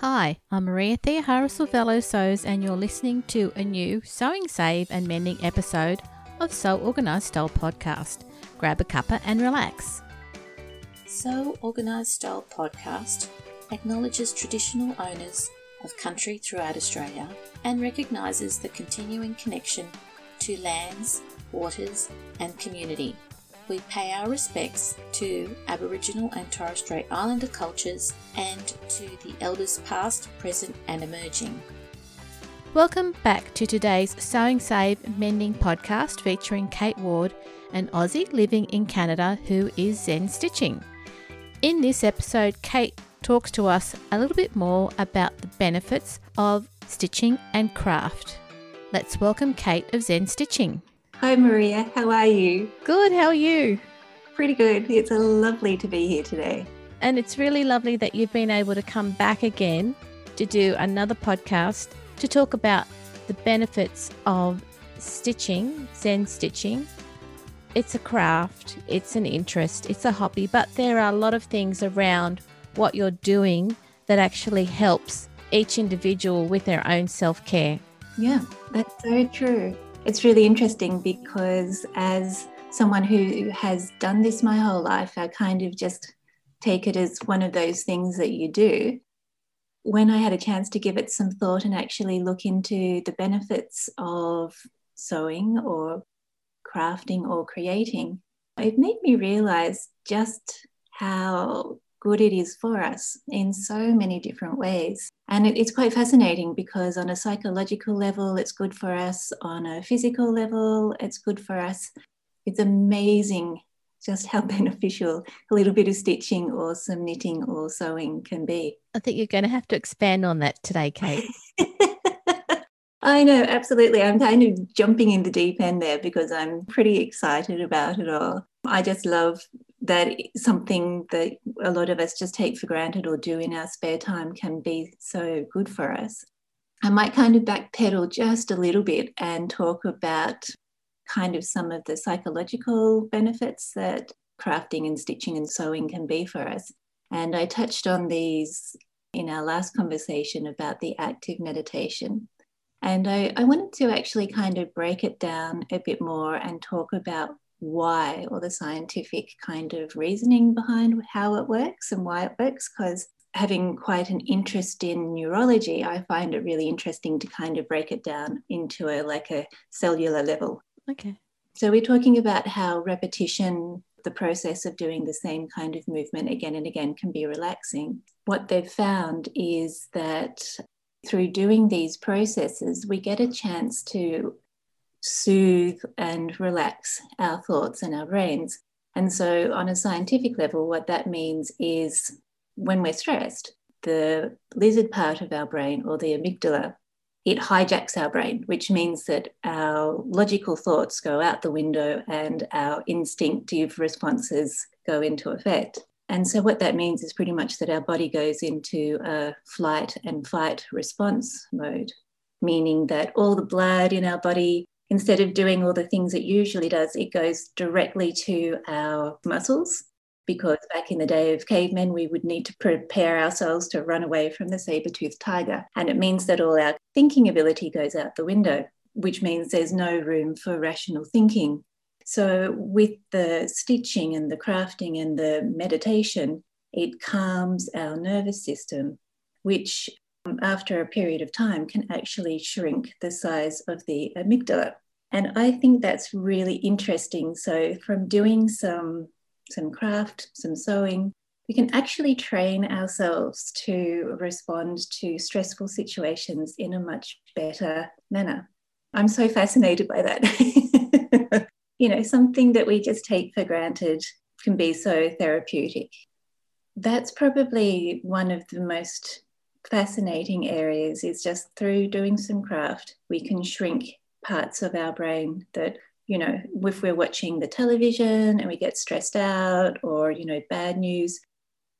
Hi, I'm Maria Theohara Silvello Sews, and you're listening to a new Sewing Save and Mending episode of Sew Organised Style podcast. Grab a cuppa and relax. Sew Organised Style podcast acknowledges traditional owners of country throughout Australia and recognises the continuing connection to lands, waters, and community we pay our respects to Aboriginal and Torres Strait Islander cultures and to the elders past, present, and emerging. Welcome back to today's Sewing Save Mending podcast featuring Kate Ward, an Aussie living in Canada who is Zen stitching. In this episode, Kate talks to us a little bit more about the benefits of stitching and craft. Let's welcome Kate of Zen Stitching. Hi, Maria. How are you? Good. How are you? Pretty good. It's lovely to be here today. And it's really lovely that you've been able to come back again to do another podcast to talk about the benefits of stitching, Zen stitching. It's a craft, it's an interest, it's a hobby, but there are a lot of things around what you're doing that actually helps each individual with their own self care. Yeah, that's so true. It's really interesting because as someone who has done this my whole life, I kind of just take it as one of those things that you do. When I had a chance to give it some thought and actually look into the benefits of sewing or crafting or creating, it made me realize just how good it is for us in so many different ways. And it, it's quite fascinating because, on a psychological level, it's good for us. On a physical level, it's good for us. It's amazing just how beneficial a little bit of stitching or some knitting or sewing can be. I think you're going to have to expand on that today, Kate. I know, absolutely. I'm kind of jumping in the deep end there because I'm pretty excited about it all. I just love that something that a lot of us just take for granted or do in our spare time can be so good for us. I might kind of backpedal just a little bit and talk about kind of some of the psychological benefits that crafting and stitching and sewing can be for us. And I touched on these in our last conversation about the active meditation. And I, I wanted to actually kind of break it down a bit more and talk about why or the scientific kind of reasoning behind how it works and why it works because having quite an interest in neurology i find it really interesting to kind of break it down into a like a cellular level. Okay. So we're talking about how repetition the process of doing the same kind of movement again and again can be relaxing. What they've found is that through doing these processes we get a chance to soothe and relax our thoughts and our brains. And so, on a scientific level, what that means is when we're stressed, the lizard part of our brain or the amygdala, it hijacks our brain, which means that our logical thoughts go out the window and our instinctive responses go into effect. And so, what that means is pretty much that our body goes into a flight and fight response mode, meaning that all the blood in our body instead of doing all the things it usually does, it goes directly to our muscles. Because back in the day of cavemen, we would need to prepare ourselves to run away from the saber toothed tiger. And it means that all our thinking ability goes out the window, which means there's no room for rational thinking. So, with the stitching and the crafting and the meditation, it calms our nervous system, which after a period of time can actually shrink the size of the amygdala. And I think that's really interesting. So from doing some some craft, some sewing, we can actually train ourselves to respond to stressful situations in a much better manner. I'm so fascinated by that. you know, something that we just take for granted can be so therapeutic. That's probably one of the most fascinating areas is just through doing some craft, we can shrink parts of our brain that, you know, if we're watching the television and we get stressed out or, you know, bad news,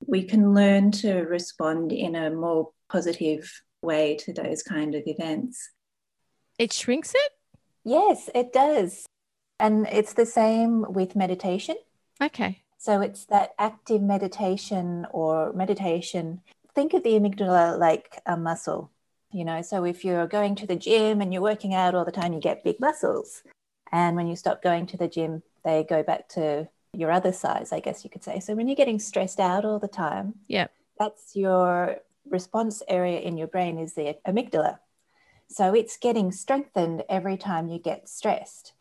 we can learn to respond in a more positive way to those kind of events. It shrinks it? Yes, it does. And it's the same with meditation. Okay. So it's that active meditation or meditation think of the amygdala like a muscle. You know, so if you're going to the gym and you're working out all the time, you get big muscles. And when you stop going to the gym, they go back to your other size, I guess you could say. So when you're getting stressed out all the time, yeah, that's your response area in your brain is the amygdala. So it's getting strengthened every time you get stressed.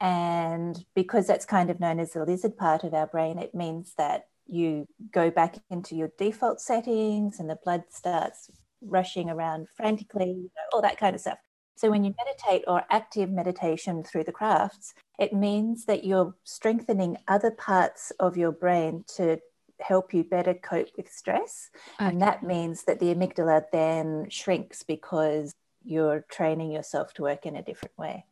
And because that's kind of known as the lizard part of our brain, it means that you go back into your default settings and the blood starts rushing around frantically, you know, all that kind of stuff. So when you meditate or active meditation through the crafts, it means that you're strengthening other parts of your brain to help you better cope with stress. Okay. And that means that the amygdala then shrinks because you're training yourself to work in a different way.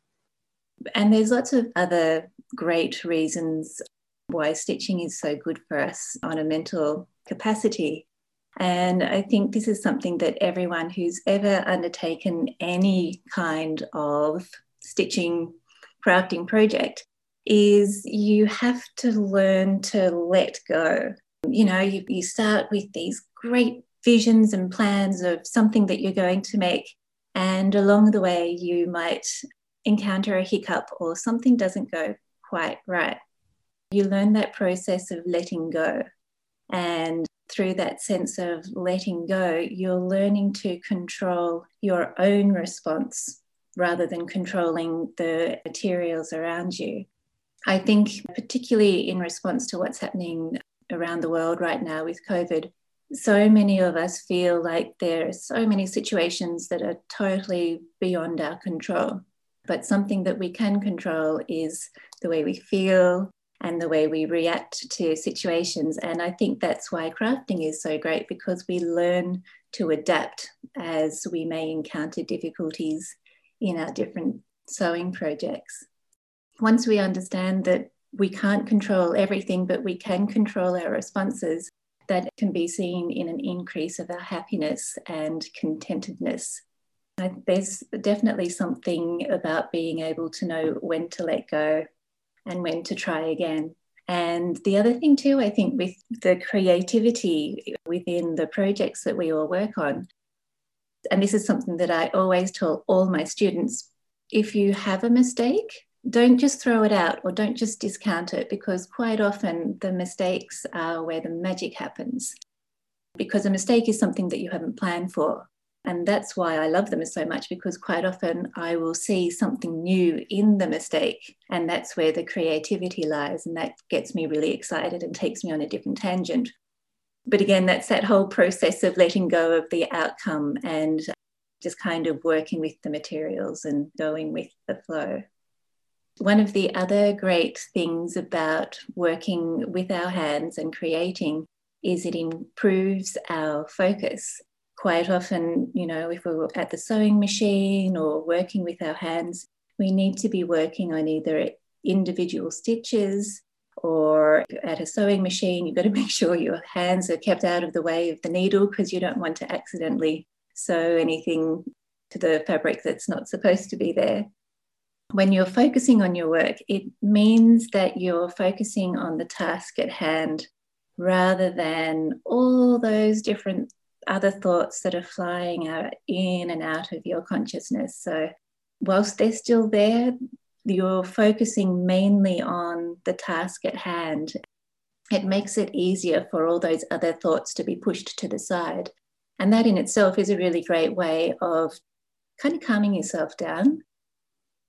And there's lots of other great reasons why stitching is so good for us on a mental capacity. And I think this is something that everyone who's ever undertaken any kind of stitching, crafting project is you have to learn to let go. You know, you, you start with these great visions and plans of something that you're going to make. And along the way, you might encounter a hiccup or something doesn't go quite right. You learn that process of letting go. And through that sense of letting go, you're learning to control your own response rather than controlling the materials around you. I think, particularly in response to what's happening around the world right now with COVID, so many of us feel like there are so many situations that are totally beyond our control. But something that we can control is the way we feel, and the way we react to situations. And I think that's why crafting is so great because we learn to adapt as we may encounter difficulties in our different sewing projects. Once we understand that we can't control everything, but we can control our responses, that can be seen in an increase of our happiness and contentedness. There's definitely something about being able to know when to let go and when to try again. And the other thing, too, I think, with the creativity within the projects that we all work on, and this is something that I always tell all my students if you have a mistake, don't just throw it out or don't just discount it because quite often the mistakes are where the magic happens. Because a mistake is something that you haven't planned for. And that's why I love them so much because quite often I will see something new in the mistake. And that's where the creativity lies. And that gets me really excited and takes me on a different tangent. But again, that's that whole process of letting go of the outcome and just kind of working with the materials and going with the flow. One of the other great things about working with our hands and creating is it improves our focus quite often, you know, if we're at the sewing machine or working with our hands, we need to be working on either individual stitches or at a sewing machine, you've got to make sure your hands are kept out of the way of the needle because you don't want to accidentally sew anything to the fabric that's not supposed to be there. When you're focusing on your work, it means that you're focusing on the task at hand rather than all those different other thoughts that are flying out in and out of your consciousness. So, whilst they're still there, you're focusing mainly on the task at hand. It makes it easier for all those other thoughts to be pushed to the side. And that in itself is a really great way of kind of calming yourself down.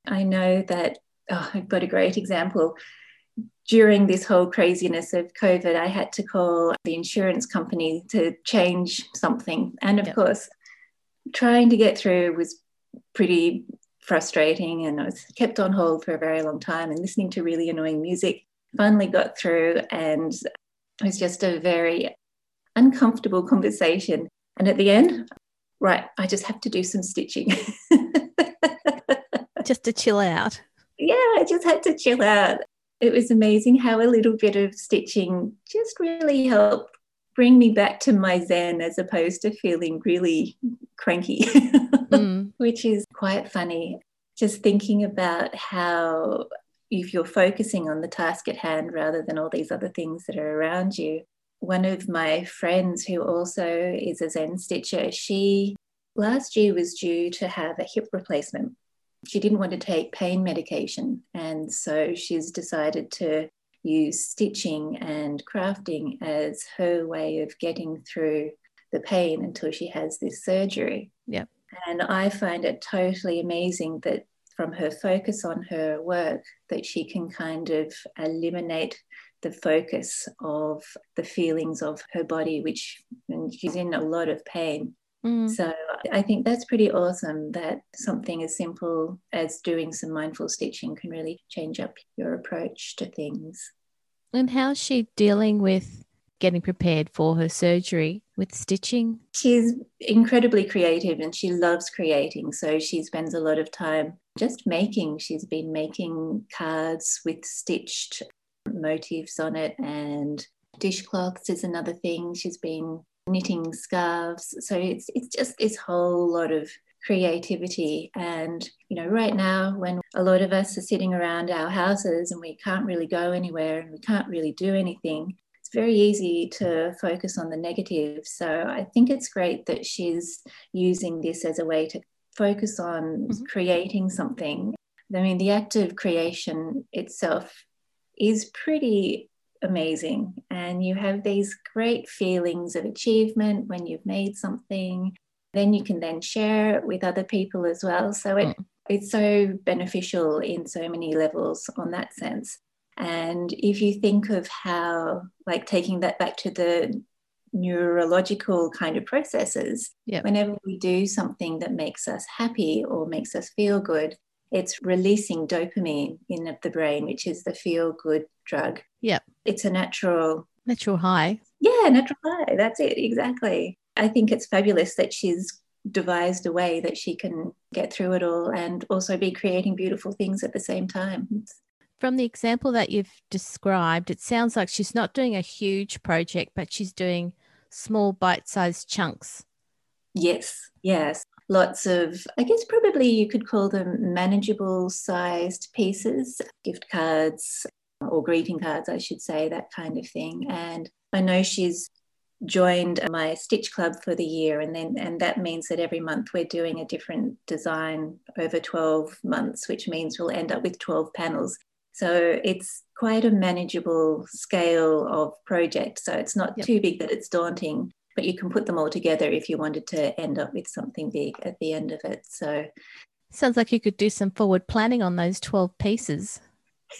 I know that oh, I've got a great example during this whole craziness of COVID, I had to call the insurance company to change something. And of yep. course, trying to get through was pretty frustrating. And I was kept on hold for a very long time and listening to really annoying music. Finally got through, and it was just a very uncomfortable conversation. And at the end, right, I just have to do some stitching. just to chill out. Yeah, I just had to chill out it was amazing how a little bit of stitching just really helped bring me back to my zen as opposed to feeling really cranky, mm. which is quite funny. Just thinking about how, if you're focusing on the task at hand rather than all these other things that are around you, one of my friends who also is a Zen stitcher, she last year was due to have a hip replacement. She didn't want to take pain medication. And so she's decided to use stitching and crafting as her way of getting through the pain until she has this surgery. Yeah. And I find it totally amazing that from her focus on her work that she can kind of eliminate the focus of the feelings of her body which and she's in a lot of pain Mm. so I think that's pretty awesome that something as simple as doing some mindful stitching can really change up your approach to things. And how's she dealing with getting prepared for her surgery with stitching? She's incredibly creative and she loves creating. So she spends a lot of time just making. She's been making cards with stitched motifs on it and dishcloths is another thing. She's been knitting scarves. So it's it's just this whole lot of creativity and you know right now when a lot of us are sitting around our houses and we can't really go anywhere and we can't really do anything it's very easy to focus on the negative so i think it's great that she's using this as a way to focus on Mhm. creating something i mean the act of creation itself is pretty amazing. And you have these great feelings of achievement when you've made something. Then you can then share it with other people as well. So it, mm. it's so beneficial in so many levels on that sense. And if you think of how, like taking that back to the neurological kind of processes, Yep. whenever we do something that makes us happy or makes us feel good, it's releasing dopamine in the brain, which is the feel good drug. Yep. It's a natural, Natural high. yeah, natural high. That's it, exactly. I think it's fabulous that she's devised a way that she can get through it all and also be creating beautiful things at the same time. From the example that you've described, it sounds like she's not doing a huge project, but she's doing small bite sized chunks. Yes, yes. Lots of, I guess probably you could call them manageable sized pieces, gift cards or greeting cards, I should say, that kind of thing. And I know she's joined my stitch club for the year and then and that means that every month we're doing a different design over 12 months which means we'll end up with 12 panels so it's quite a manageable scale of project so it's not Yep. too big that it's daunting but you can put them all together if you wanted to end up with something big at the end of it so Sounds like you could do some forward planning on those 12 pieces.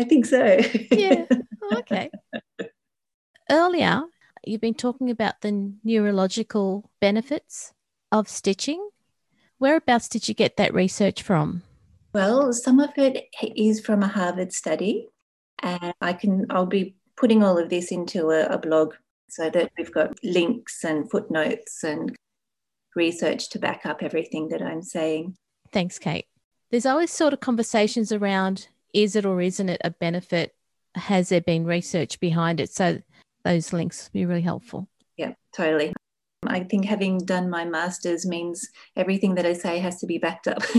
i think so Yeah. Oh, okay. Earlier, you've been talking about the neurological benefits of stitching. Whereabouts did you get that research from? Well, some of it is from a Harvard study, and I can I'll be putting all of this into a, a blog so that we've got links and footnotes and research to back up everything that I'm saying. Thanks, Kate. There's always sort of conversations around is it or isn't it a benefit? Has there been research behind it? So those links would be really helpful. Yeah, totally. I think having done my master's means everything that I say has to be backed up.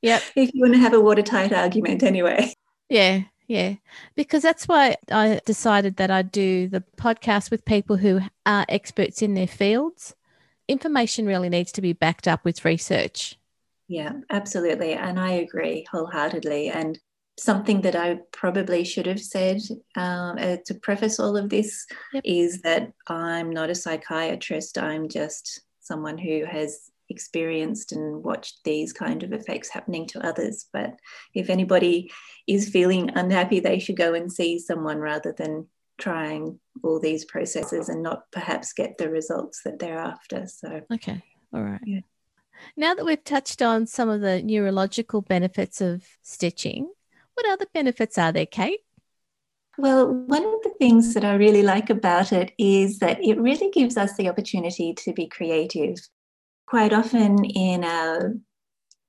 yeah. If you want to have a watertight argument, anyway. Yeah, yeah. Because that's why I decided that I'd do the podcast with people who are experts in their fields. Information really needs to be backed up with research. Yeah, absolutely. And I agree wholeheartedly. And something that I probably should have said um, uh, to preface all of this Yep. is that I'm not a psychiatrist. I'm just someone who has experienced and watched these kind of effects happening to others. But if anybody is feeling unhappy, they should go and see someone rather than trying all these processes and not perhaps get the results that they're after. So, Okay. All right. Yeah. Now that we've touched on some of the neurological benefits of stitching, what other benefits are there, Kate? Well, one of the things that I really like about it is that it really gives us the opportunity to be creative. Quite often in our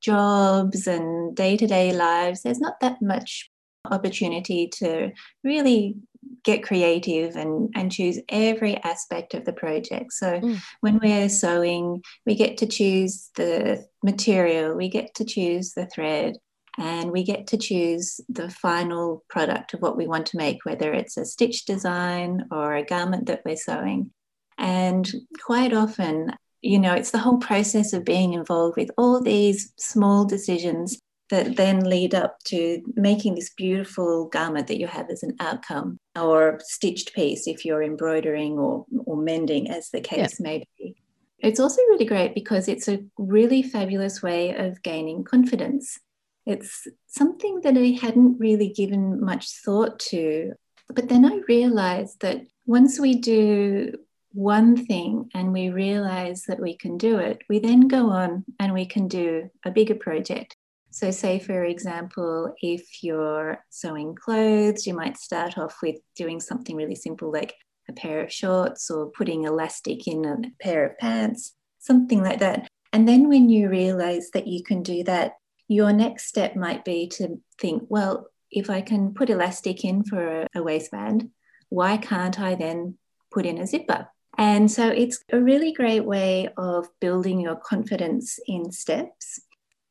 jobs and day to day lives, there's not that much opportunity to really get creative and, and choose every aspect of the project. So Mm. when we're sewing, we get to choose the material, we get to choose the thread, and we get to choose the final product of what we want to make, whether it's a stitch design or a garment that we're sewing. And quite often, you know, it's the whole process of being involved with all these small decisions that then lead up to making this beautiful garment that you have as an outcome or stitched piece if you're embroidering or, or mending, as the case yeah. may be. It's also really great because it's a really fabulous way of gaining confidence. It's something that I hadn't really given much thought to. But then I realized that once we do one thing and we realize that we can do it, we then go on and we can do a bigger project. So, say for example, if you're sewing clothes, you might start off with doing something really simple like a pair of shorts or putting elastic in a pair of pants, something like that. And then when you realize that you can do that, your next step might be to think, well, if I can put elastic in for a, waistband, why can't I then put in a zipper? And so it's a really great way of building your confidence in steps.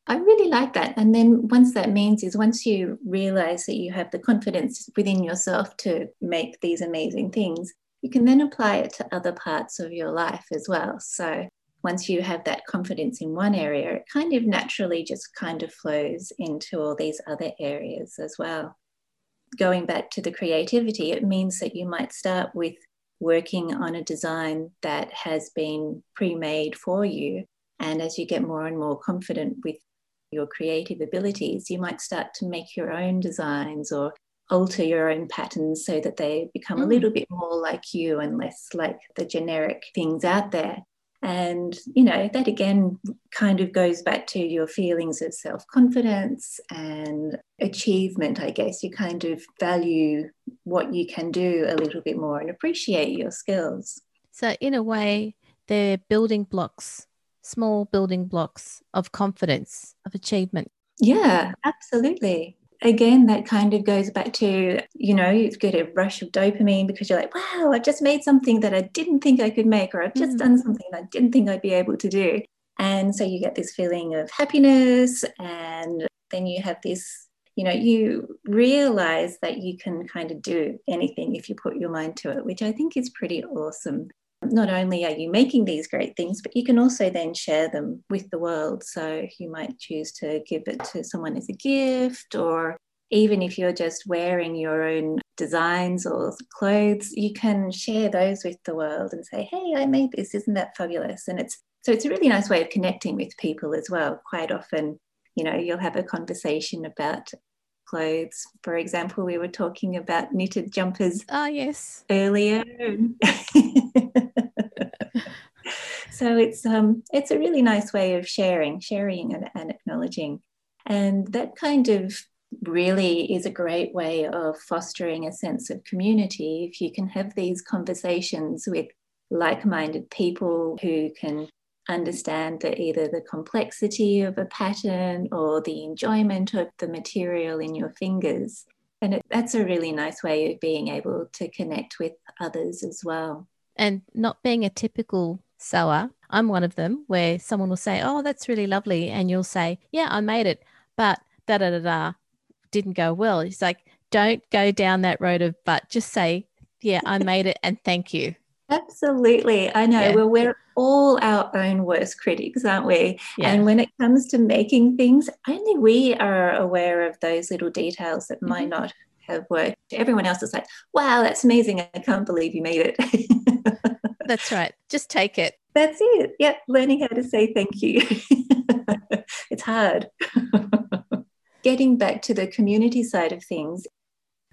I really like that. And then once that means is once you realize that you have the confidence within yourself to make these amazing things, you can then apply it to other parts of your life as well. So once you have that confidence in one area, it kind of naturally just kind of flows into all these other areas as well. Going back to the creativity, it means that you might start with working on a design that has been pre made for you. And as you get more and more confident with your creative abilities, you might start to make your own designs or alter your own patterns so that they become mm. a little bit more like you and less like the generic things out there. And, you know, that again kind of goes back to your feelings of self confidence and achievement, I guess. You kind of value what you can do a little bit more and appreciate your skills. So, in a way, they're building blocks, small building blocks of confidence, of achievement. Yeah, absolutely again, that kind of goes back to, you know, you get a rush of dopamine because you're like, wow, I've just made something that I didn't think I could make, or I've just mm. done something that I didn't think I'd be able to do. And so you get this feeling of happiness, and then you have this, you know, you realize that you can kind of do anything if you put your mind to it, which I think is pretty awesome not only are you making these great things, but you can also then share them with the world. So you might choose to give it to someone as a gift, or even if you're just wearing your own designs or clothes, you can share those with the world and say, hey, I made this, isn't that fabulous? And it's so it's a really nice way of connecting with people as well. Quite often, you know, you'll have a conversation about clothes. For example, we were talking about knitted jumpers. Ah, yes. Earlier. so it's um it's a really nice way of sharing, sharing and, and acknowledging. And that kind of really is a great way of fostering a sense of community if you can have these conversations with like-minded people who can understand the, either the complexity of a pattern or the enjoyment of the material in your fingers. And it, that's a really nice way of being able to connect with others as well. And not being a typical sewer, I'm one of them where someone will say, Oh, that's really lovely. And you'll say, Yeah, I made it, but da da da da didn't go well. It's like, don't go down that road of but just say, Yeah, I made it and thank you. Absolutely. I know. Yeah. Well, we're all our own worst critics, aren't we? Yeah. And when it comes to making things, only we are aware of those little details that mm-hmm. might not have worked. Everyone else is like, wow, that's amazing. I can't believe you made it. that's right. Just take it. That's it. Yep. Learning how to say thank you. it's hard. Getting back to the community side of things,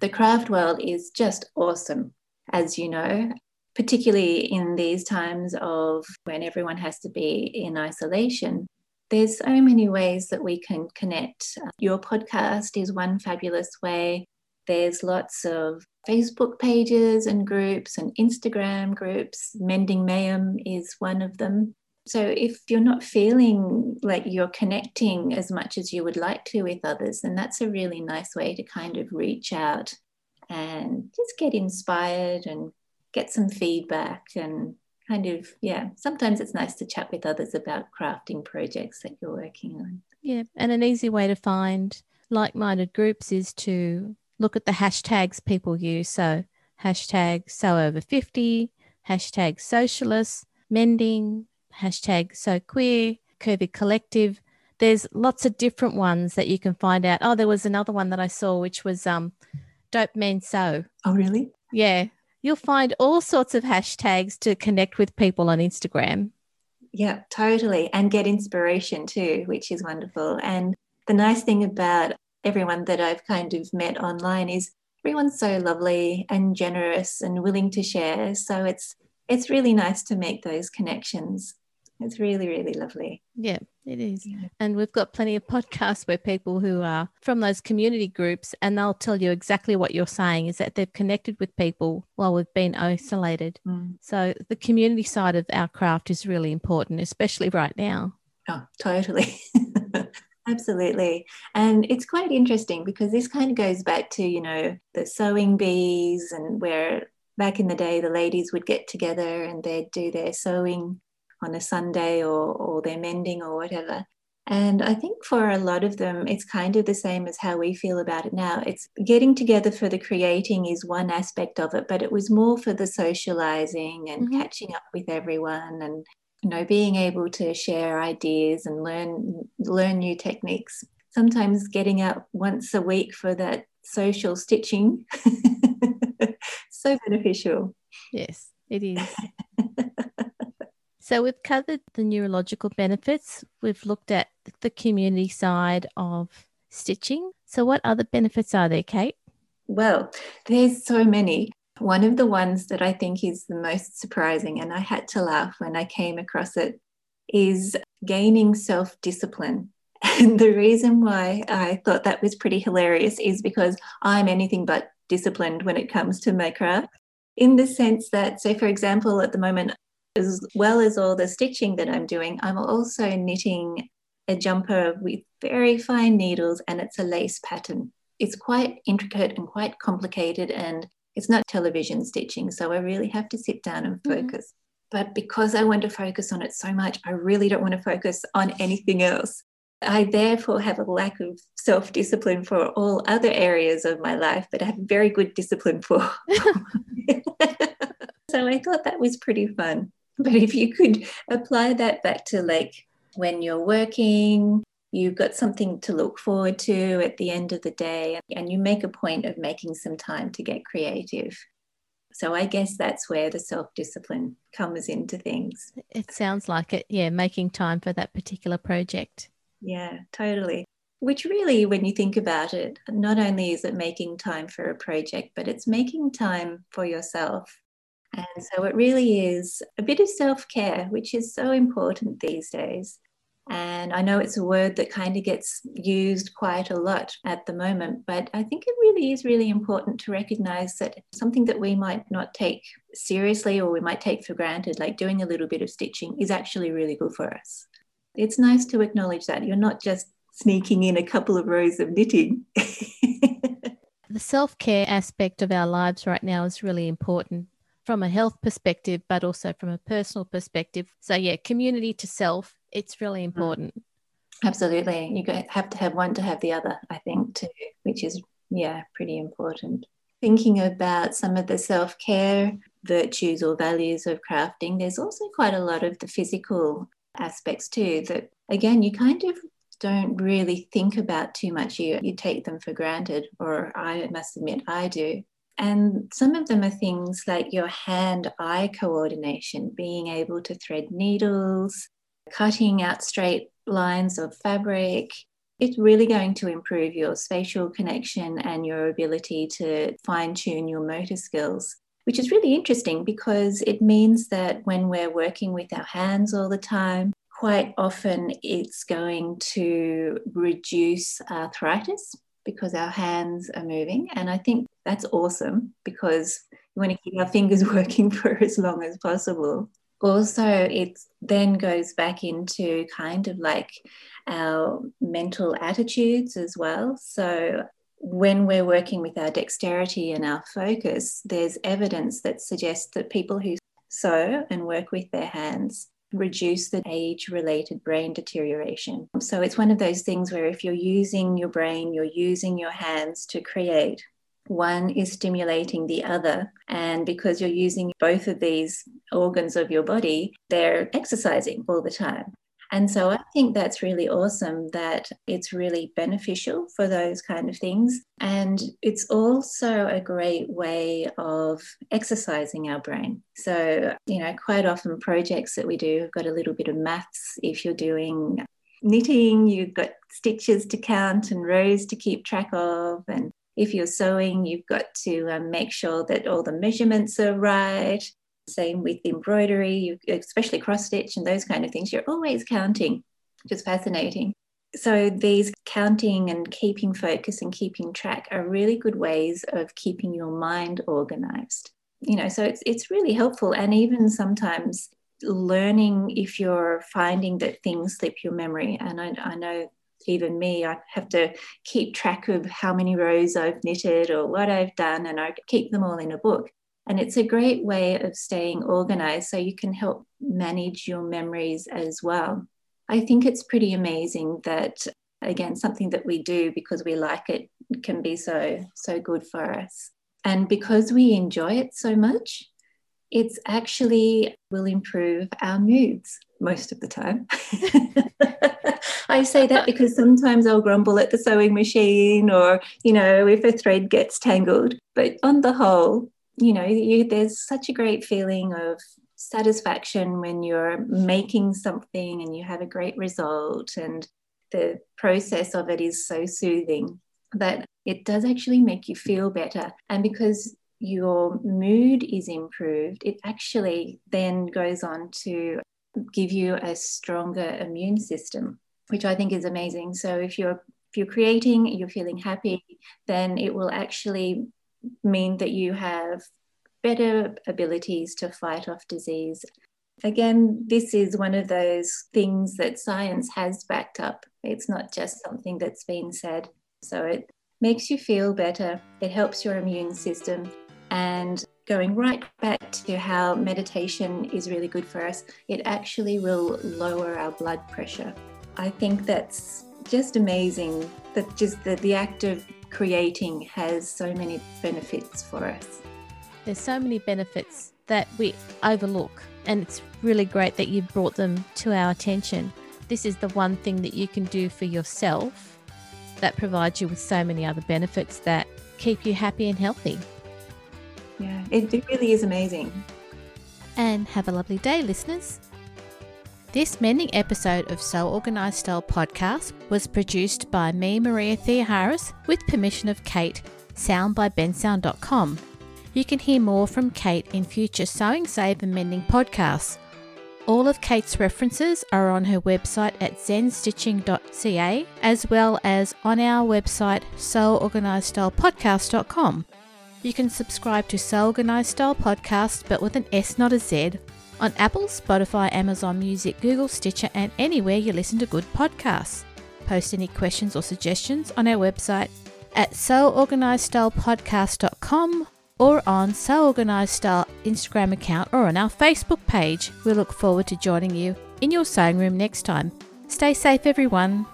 the craft world is just awesome, as you know particularly in these times of when everyone has to be in isolation. There's so many ways that we can connect. Your podcast is one fabulous way. There's lots of Facebook pages and groups and Instagram groups. Mending Mayhem is one of them. So, if you're not feeling like you're connecting as much as you would like to with others, then that's a really nice way to kind of reach out and just get inspired and get some feedback and kind of yeah sometimes it's nice to chat with others about crafting projects that you're working on yeah and an easy way to find like minded groups is to look at the hashtags people use. So, hashtag sew over 50, hashtag sewcialist, mending, hashtag sew queer, curvy collective. There's lots of different ones that you can find out. Oh, there was another one that I saw, which was um, dope men so. Oh, really? Yeah. You'll find all sorts of hashtags to connect with people on Instagram. Yeah, totally. And get inspiration too, which is wonderful. And the nice thing about everyone that I've kind of met online is everyone's so lovely and generous and willing to share. So it's it's really nice to make those connections. It's really, really lovely. Yeah, it is. Yeah. And we've got plenty of podcasts where people who are from those community groups and they'll tell you exactly what you're saying is that they've connected with people while we've been isolated. Mm. So the community side of our craft is really important, especially right now. Oh, totally. Absolutely. And it's quite interesting because this kind of goes back to, you know, the sewing bees and where back in the day the ladies would get together and they'd do their sewing on a Sunday or, or their mending or whatever. And I think for a lot of them, it's kind of the same as how we feel about it now. It's getting together for the creating is one aspect of it, but it was more for the socializing and mm-hmm. catching up with everyone and you know being able to share ideas and learn learn new techniques sometimes getting out once a week for that social stitching so beneficial yes it is so we've covered the neurological benefits. We've looked at the community side of stitching. So what other benefits are there kate? Well there's so many. One of the ones that I think is the most surprising, and I had to laugh when I came across it, is gaining self discipline. And the reason why I thought that was pretty hilarious is because I'm anything but disciplined when it comes to my craft, in the sense that, say, for example, at the moment, as well as all the stitching that I'm doing, I'm also knitting a jumper with very fine needles and it's a lace pattern. It's quite intricate and quite complicated, and it's not television stitching, so I really have to sit down and mm-hmm. focus. Mm-hmm. But because I want to focus on it so much, I really don't want to focus on anything else. I therefore have a lack of self discipline for all other areas of my life, but I have very good discipline for. so I thought that was pretty fun. But if you could apply that back to like when you're working, you've got something to look forward to at the end of the day, and you make a point of making some time to get creative. So I guess that's where the self discipline comes into things. It sounds like it. Yeah, making time for that particular project. Yeah, totally. Which really, when you think about it, not only is it making time for a project, but it's making time for yourself. And so it really is a bit of self care, which is so important these days. And I know it's a word that kind of gets used quite a lot at the moment, but I think it really is really important to recognize that something that we might not take seriously or we might take for granted, like doing a little bit of stitching, is actually really good for us. It's nice to acknowledge that you're not just sneaking in a couple of rows of knitting. the self care aspect of our lives right now is really important from a health perspective, but also from a personal perspective. So, yeah, community to self it's really mm. important. Absolutely. You have to have one to have the other, I think, too, which is, yeah, pretty important. Thinking about some of the self care virtues or values of crafting, there's also quite a lot of the physical aspects too that, again, you kind of don't really think about too much. You, you take them for granted, or I must admit, I do. And some of them are things like your hand eye coordination, being able to thread needles, cutting out straight lines of fabric, it's really going to improve your spatial connection and your ability to fine tune your motor skills, which is really interesting because it means that when we're working with our hands all the time, quite often it's going to reduce arthritis because our hands are moving. And I think that's awesome because we want to keep our fingers working for as long as possible also it then goes back into kind of like our mental attitudes as well so when we're working with our dexterity and our focus there's evidence that suggests that people who sew and work with their hands reduce the age related brain deterioration. So it's one of those things where if you're using your brain, you're using your hands to create, one is stimulating the other. And because you're using both of these organs of your body, they're exercising all the time. And so I think that's really awesome that it's really beneficial for those kind of things. And it's also a great way of exercising our brain. So, you know, quite often projects that we do have got a little bit of maths. If you're doing knitting, you've got stitches to count and rows to keep track of. And if you're sewing, you've got to um, make sure that all the measurements are right. Same with embroidery, especially cross stitch and those kind of things. You're always counting, which is fascinating. So these counting and keeping focus and keeping track are really good ways of keeping your mind organized. You know, so it's it's really helpful. And even sometimes learning if you're finding that things slip your memory. And I, I know even me, I have to keep track of how many rows I've knitted or what I've done, and I keep them all in a book. And it's a great way of staying organized so you can help manage your memories as well. I think it's pretty amazing that, again, something that we do because we like it can be so, so good for us. And because we enjoy it so much, it's actually will improve our moods most of the time. I say that because sometimes I'll grumble at the sewing machine or, you know, if a thread gets tangled. But on the whole, you know, you, there's such a great feeling of satisfaction when you're making something and you have a great result and the process of it is so soothing that it does actually make you feel better and because your mood is improved it actually then goes on to give you a stronger immune system which i think is amazing so if you're if you're creating you're feeling happy then it will actually mean that you have better abilities to fight off disease. Again, this is one of those things that science has backed up. It's not just something that's been said. So it makes you feel better, it helps your immune system. And going right back to how meditation is really good for us, it actually will lower our blood pressure. I think that's just amazing that just the, the act of creating has so many benefits for us. There's so many benefits that we overlook, and it's really great that you brought them to our attention. This is the one thing that you can do for yourself that provides you with so many other benefits that keep you happy and healthy. Yeah, it, it really is amazing. And have a lovely day, listeners. This mending episode of Sew Organised Style podcast was produced by me, Maria Theoharis, with permission of Kate, sound by bensound.com. You can hear more from Kate in future Sewing Save and Mending podcasts. All of Kate's references are on her website at zenstitching.ca as well as on our website seworganisedstylepodcast.com. You can subscribe to Sew Organised Style Podcast but with an S not a Z on Apple, Spotify, Amazon Music, Google, Stitcher, and anywhere you listen to good podcasts. Post any questions or suggestions on our website at seworganisedstylepodcast.com or on Sew Organised Style Instagram account or on our Facebook page. We look forward to joining you in your sewing room next time. Stay safe, everyone.